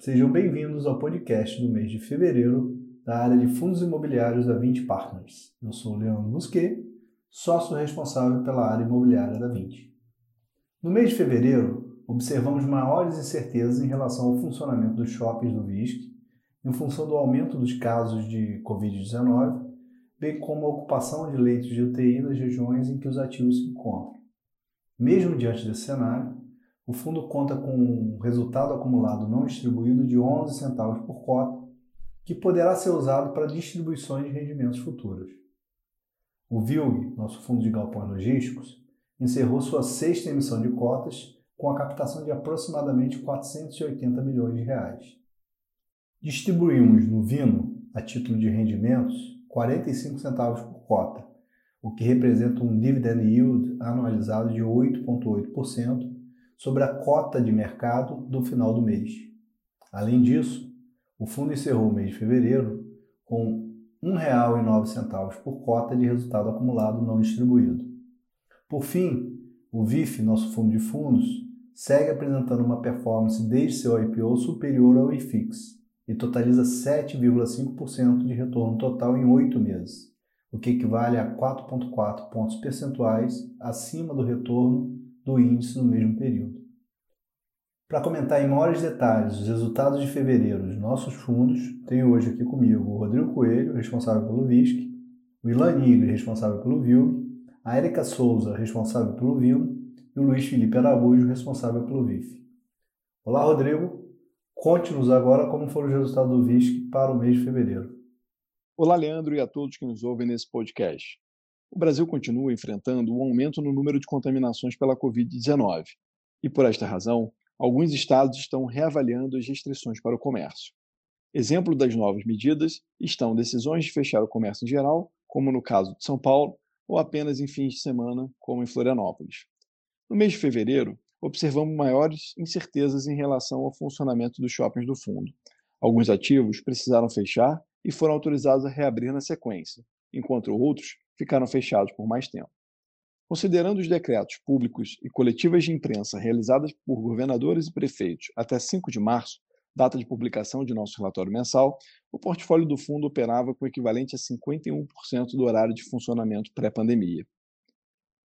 sejam bem-vindos ao podcast do mês de fevereiro da área de fundos imobiliários da 20 Partners. Eu sou o Leandro Busquet, sócio responsável pela área imobiliária da 20. No mês de fevereiro, observamos maiores incertezas em relação ao funcionamento dos shoppings do VISC, em função do aumento dos casos de Covid-19, bem como a ocupação de leitos de UTI nas regiões em que os ativos se encontram. Mesmo diante desse cenário, o fundo conta com um resultado acumulado não distribuído de 11 centavos por cota, que poderá ser usado para distribuições de rendimentos futuros. O VILG, nosso fundo de galpões logísticos, encerrou sua sexta emissão de cotas com a captação de aproximadamente 480 milhões de reais. Distribuímos no Vino, a título de rendimentos, 45 centavos por cota, o que representa um dividend yield anualizado de 8,8% sobre a cota de mercado do final do mês. Além disso, o fundo encerrou o mês de fevereiro com R$ 1,09 por cota de resultado acumulado não distribuído. Por fim, o VIF, nosso fundo de fundos, segue apresentando uma performance desde seu IPO superior ao IFIX e totaliza 7,5% de retorno total em oito meses, o que equivale a 4,4 pontos percentuais acima do retorno do índice no mesmo período. Para comentar em maiores detalhes os resultados de fevereiro dos nossos fundos, tenho hoje aqui comigo o Rodrigo Coelho, responsável pelo VISC, o Ilan responsável pelo VILG, a Erika Souza, responsável pelo VILM, e o Luiz Felipe Araújo, responsável pelo VIF. Olá, Rodrigo. Conte-nos agora como foram os resultados do VISC para o mês de fevereiro. Olá, Leandro, e a todos que nos ouvem nesse podcast. O Brasil continua enfrentando um aumento no número de contaminações pela Covid-19 e, por esta razão, alguns estados estão reavaliando as restrições para o comércio. Exemplo das novas medidas estão decisões de fechar o comércio em geral, como no caso de São Paulo, ou apenas em fins de semana, como em Florianópolis. No mês de fevereiro, observamos maiores incertezas em relação ao funcionamento dos shoppings do fundo. Alguns ativos precisaram fechar e foram autorizados a reabrir na sequência, enquanto outros ficaram fechados por mais tempo. Considerando os decretos públicos e coletivas de imprensa realizadas por governadores e prefeitos até 5 de março, data de publicação de nosso relatório mensal, o portfólio do fundo operava com o equivalente a 51% do horário de funcionamento pré-pandemia.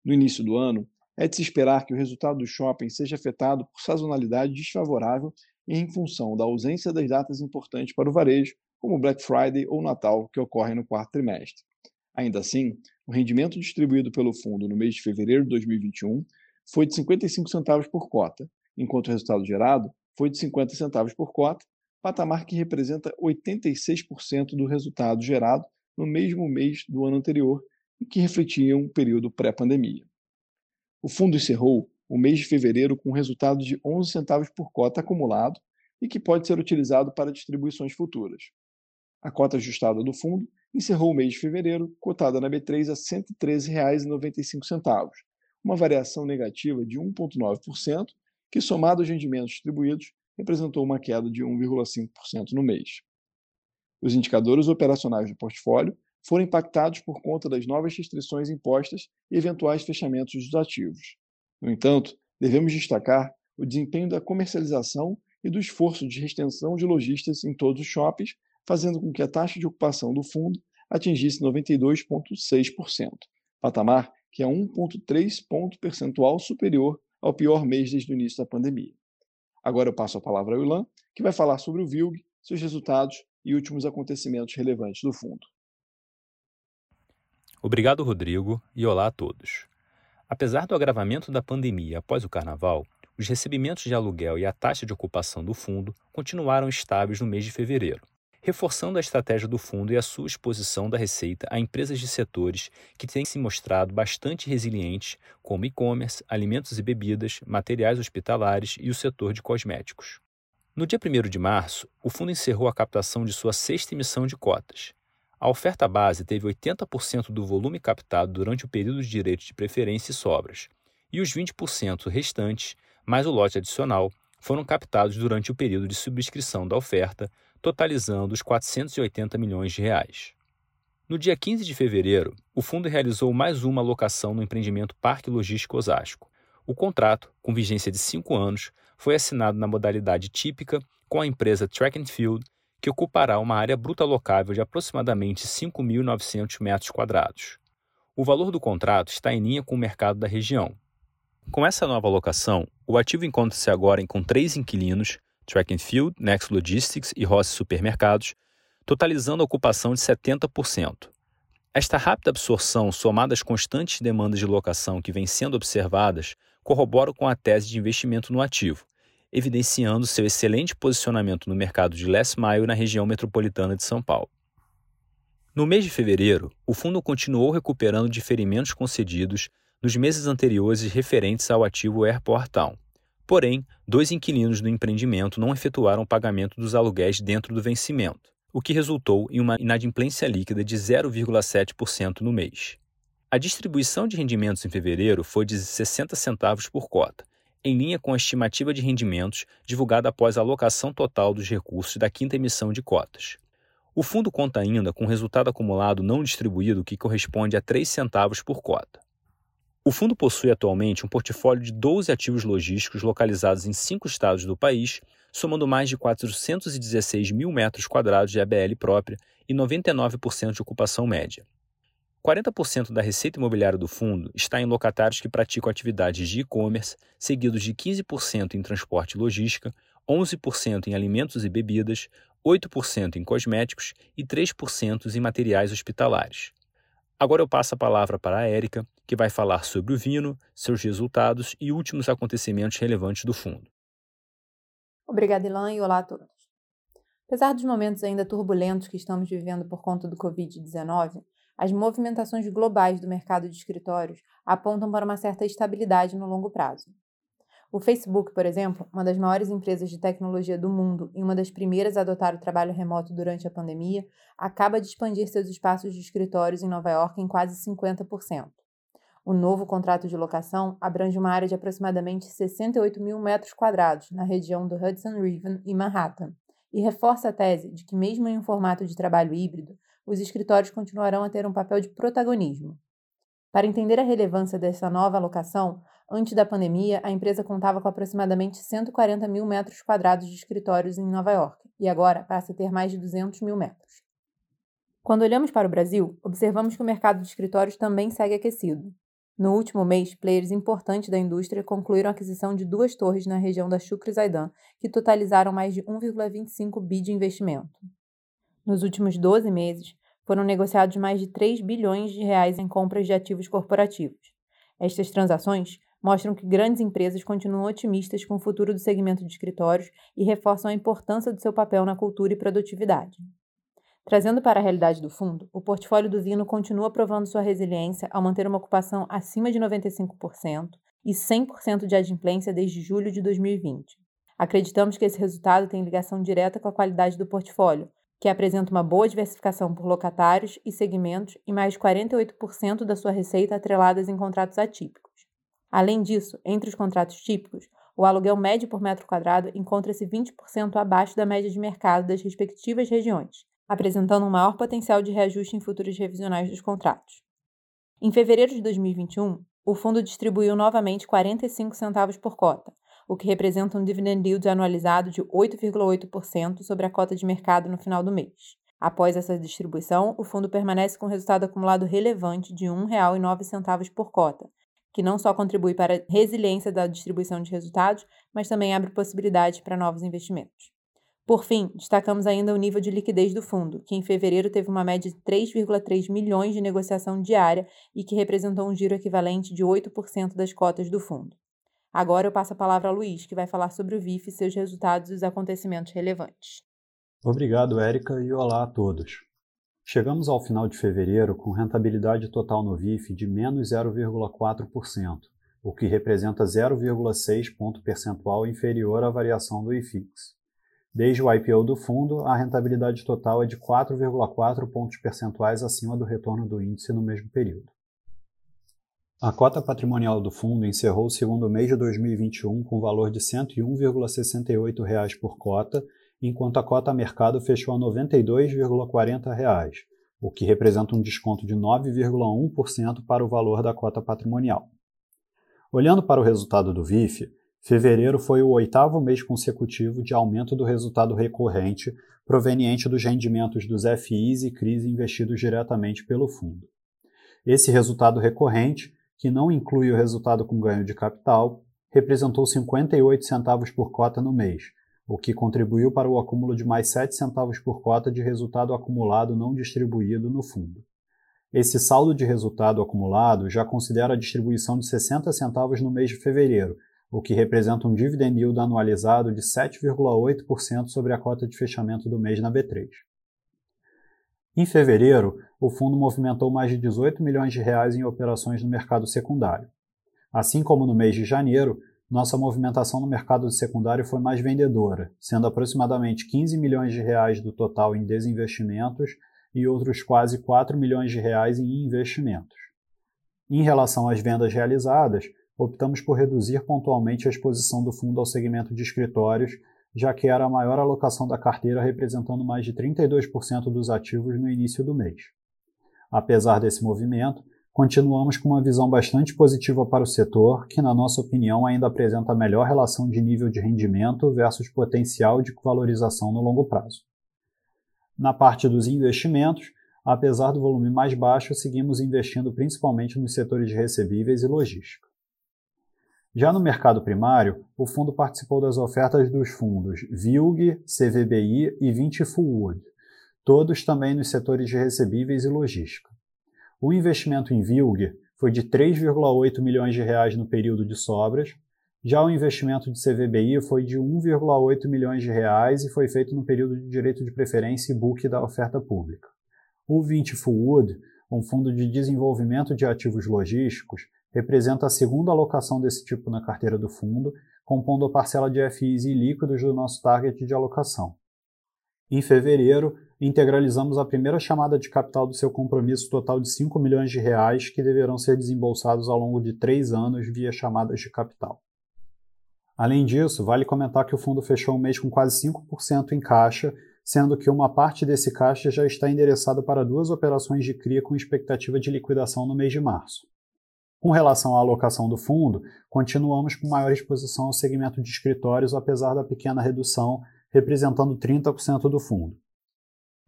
No início do ano, é de se esperar que o resultado do shopping seja afetado por sazonalidade desfavorável em função da ausência das datas importantes para o varejo, como Black Friday ou Natal, que ocorrem no quarto trimestre. Ainda assim, o rendimento distribuído pelo fundo no mês de fevereiro de 2021 foi de 55 centavos por cota, enquanto o resultado gerado foi de 50 centavos por cota, patamar que representa 86% do resultado gerado no mesmo mês do ano anterior e que refletia um período pré-pandemia. O fundo encerrou o mês de fevereiro com um resultado de 11 centavos por cota acumulado e que pode ser utilizado para distribuições futuras. A cota ajustada do fundo encerrou o mês de fevereiro cotada na B3 a R$ 113,95, uma variação negativa de 1,9%, que, somado aos rendimentos distribuídos, representou uma queda de 1,5% no mês. Os indicadores operacionais do portfólio foram impactados por conta das novas restrições impostas e eventuais fechamentos dos ativos. No entanto, devemos destacar o desempenho da comercialização e do esforço de extensão de lojistas em todos os shoppings fazendo com que a taxa de ocupação do fundo atingisse 92,6%, patamar que é 1,3 ponto percentual superior ao pior mês desde o início da pandemia. Agora eu passo a palavra ao Ilan, que vai falar sobre o VILG, seus resultados e últimos acontecimentos relevantes do fundo. Obrigado, Rodrigo, e olá a todos. Apesar do agravamento da pandemia após o carnaval, os recebimentos de aluguel e a taxa de ocupação do fundo continuaram estáveis no mês de fevereiro, reforçando a estratégia do fundo e a sua exposição da receita a empresas de setores que têm se mostrado bastante resilientes, como e-commerce, alimentos e bebidas, materiais hospitalares e o setor de cosméticos. No dia 1 de março, o fundo encerrou a captação de sua sexta emissão de cotas. A oferta base teve 80% do volume captado durante o período de direito de preferência e sobras, e os 20% restantes, mais o lote adicional, foram captados durante o período de subscrição da oferta, totalizando os 480 milhões de reais. No dia 15 de fevereiro, o fundo realizou mais uma alocação no empreendimento Parque Logístico Osasco. O contrato, com vigência de cinco anos, foi assinado na modalidade típica, com a empresa Track and Field, que ocupará uma área bruta locável de aproximadamente 5.900 metros quadrados. O valor do contrato está em linha com o mercado da região. Com essa nova locação, o ativo encontra-se agora com três inquilinos, Track and Field, Next Logistics e Rossi Supermercados, totalizando a ocupação de 70%. Esta rápida absorção, somada às constantes demandas de locação que vêm sendo observadas, corrobora com a tese de investimento no ativo, evidenciando seu excelente posicionamento no mercado de last mile na região metropolitana de São Paulo. No mês de fevereiro, o fundo continuou recuperando diferimentos concedidos nos meses anteriores referentes ao ativo Airport Town. Porém, dois inquilinos do empreendimento não efetuaram o pagamento dos aluguéis dentro do vencimento, o que resultou em uma inadimplência líquida de 0,7% no mês. A distribuição de rendimentos em fevereiro foi de 60 centavos por cota, em linha com a estimativa de rendimentos divulgada após a alocação total dos recursos da quinta emissão de cotas. O fundo conta ainda com resultado acumulado não distribuído que corresponde a 3 centavos por cota. O fundo possui atualmente um portfólio de 12 ativos logísticos localizados em cinco estados do país, somando mais de 416 mil metros quadrados de ABL própria e 99% de ocupação média. 40% da receita imobiliária do fundo está em locatários que praticam atividades de e-commerce, seguidos de 15% em transporte e logística, 11% em alimentos e bebidas, 8% em cosméticos e 3% em materiais hospitalares. Agora eu passo a palavra para a Érica, que vai falar sobre o Vino, seus resultados e últimos acontecimentos relevantes do fundo. Obrigada, Ilan, e olá a todos. Apesar dos momentos ainda turbulentos que estamos vivendo por conta do Covid-19, as movimentações globais do mercado de escritórios apontam para uma certa estabilidade no longo prazo. O Facebook, por exemplo, uma das maiores empresas de tecnologia do mundo e uma das primeiras a adotar o trabalho remoto durante a pandemia, acaba de expandir seus espaços de escritórios em Nova York em quase 50%. O novo contrato de locação abrange uma área de aproximadamente 68 mil metros quadrados na região do Hudson River e Manhattan, e reforça a tese de que, mesmo em um formato de trabalho híbrido, os escritórios continuarão a ter um papel de protagonismo. Para entender a relevância dessa nova alocação, antes da pandemia, a empresa contava com aproximadamente 140 mil metros quadrados de escritórios em Nova York e agora passa a ter mais de 200 mil metros. Quando olhamos para o Brasil, observamos que o mercado de escritórios também segue aquecido. No último mês, players importantes da indústria concluíram a aquisição de duas torres na região da Chucre Zaidan, que totalizaram mais de 1,25 bi de investimento. Nos últimos 12 meses, foram negociados mais de 3 bilhões de reais em compras de ativos corporativos. Estas transações mostram que grandes empresas continuam otimistas com o futuro do segmento de escritórios e reforçam a importância do seu papel na cultura e produtividade. Trazendo para a realidade do fundo, o portfólio do Vino continua provando sua resiliência ao manter uma ocupação acima de 95% e 100% de adimplência desde julho de 2020. Acreditamos que esse resultado tem ligação direta com a qualidade do portfólio, que apresenta uma boa diversificação por locatários e segmentos e mais de 48% da sua receita atreladas em contratos atípicos. Além disso, entre os contratos típicos, o aluguel médio por metro quadrado encontra-se 20% abaixo da média de mercado das respectivas regiões, apresentando um maior potencial de reajuste em futuros revisionais dos contratos. Em fevereiro de 2021, o fundo distribuiu novamente 45 centavos por cota, o que representa um dividend yield anualizado de 8,8% sobre a cota de mercado no final do mês. Após essa distribuição, o fundo permanece com resultado acumulado relevante de R$ 1,09 por cota, que não só contribui para a resiliência da distribuição de resultados, mas também abre possibilidades para novos investimentos. Por fim, destacamos ainda o nível de liquidez do fundo, que em fevereiro teve uma média de 3,3 milhões de negociação diária e que representou um giro equivalente de 8% das cotas do fundo. Agora eu passo a palavra a Luiz, que vai falar sobre o VIF, seus resultados e os acontecimentos relevantes. Obrigado, Érica, e olá a todos. Chegamos ao final de fevereiro com rentabilidade total no VIF de menos 0,4%, o que representa 0,6 ponto percentual inferior à variação do IFIX. Desde o IPO do fundo, a rentabilidade total é de 4,4 pontos percentuais acima do retorno do índice no mesmo período. A cota patrimonial do fundo encerrou o segundo mês de 2021 com valor de 101,68 reais por cota, enquanto a cota mercado fechou a 92,40 reais, o que representa um desconto de 9,1% para o valor da cota patrimonial. Olhando para o resultado do VIF, Fevereiro foi o oitavo mês consecutivo de aumento do resultado recorrente proveniente dos rendimentos dos FIs e CRIs investidos diretamente pelo fundo. Esse resultado recorrente, que não inclui o resultado com ganho de capital, representou 58 centavos por cota no mês, o que contribuiu para o acúmulo de mais 7 centavos por cota de resultado acumulado não distribuído no fundo. Esse saldo de resultado acumulado já considera a distribuição de 60 centavos no mês de fevereiro, o que representa um dividend yield anualizado de 7,8% sobre a cota de fechamento do mês na B3. Em fevereiro, o fundo movimentou mais de 18 milhões de reais em operações no mercado secundário. Assim como no mês de janeiro, nossa movimentação no mercado secundário foi mais vendedora, sendo aproximadamente 15 milhões de reais do total em desinvestimentos e outros quase 4 milhões de reais em investimentos. Em relação às vendas realizadas, optamos por reduzir pontualmente a exposição do fundo ao segmento de escritórios, já que era a maior alocação da carteira, representando mais de 32% dos ativos no início do mês. Apesar desse movimento, continuamos com uma visão bastante positiva para o setor, que, na nossa opinião, ainda apresenta a melhor relação de nível de rendimento versus potencial de valorização no longo prazo. Na parte dos investimentos, apesar do volume mais baixo, seguimos investindo principalmente nos setores de recebíveis e logística. Já no mercado primário, o fundo participou das ofertas dos fundos VILG, CVBI e 20 Fullwood, todos também nos setores de recebíveis e logística. O investimento em VILG foi de 3,8 milhões de reais no período de sobras, já o investimento de CVBI foi de 1,8 milhões de reais e foi feito no período de direito de preferência e book da oferta pública. O 20 Fullwood, um fundo de desenvolvimento de ativos logísticos, representa a segunda alocação desse tipo na carteira do fundo, compondo a parcela de FIs e líquidos do nosso target de alocação. Em fevereiro, integralizamos a primeira chamada de capital do seu compromisso total de 5 milhões de reais que deverão ser desembolsados ao longo de três anos via chamadas de capital. Além disso, vale comentar que o fundo fechou o mês com quase 5% em caixa, sendo que uma parte desse caixa já está endereçada para duas operações de CRIA com expectativa de liquidação no mês de março. Com relação à alocação do fundo, continuamos com maior exposição ao segmento de escritórios, apesar da pequena redução, representando 30% do fundo.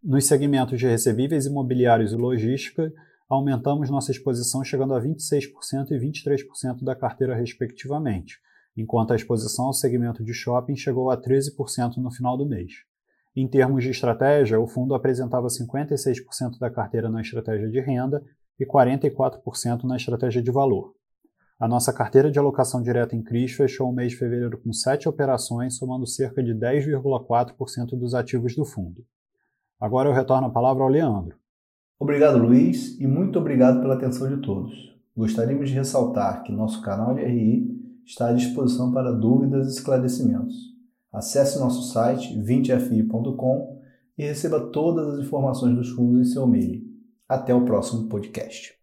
Nos segmentos de recebíveis imobiliários e logística, aumentamos nossa exposição chegando a 26% e 23% da carteira, respectivamente, enquanto a exposição ao segmento de shopping chegou a 13% no final do mês. Em termos de estratégia, o fundo apresentava 56% da carteira na estratégia de renda e 44% na estratégia de valor. A nossa carteira de alocação direta em CRIs fechou o mês de fevereiro com 7 operações, somando cerca de 10,4% dos ativos do fundo. Agora eu retorno a palavra ao Leandro. Obrigado, Luiz, e muito obrigado pela atenção de todos. Gostaríamos de ressaltar que nosso canal de RI está à disposição para dúvidas e esclarecimentos. Acesse nosso site 20fi.com e receba todas as informações dos fundos em seu e-mail. Até o próximo podcast.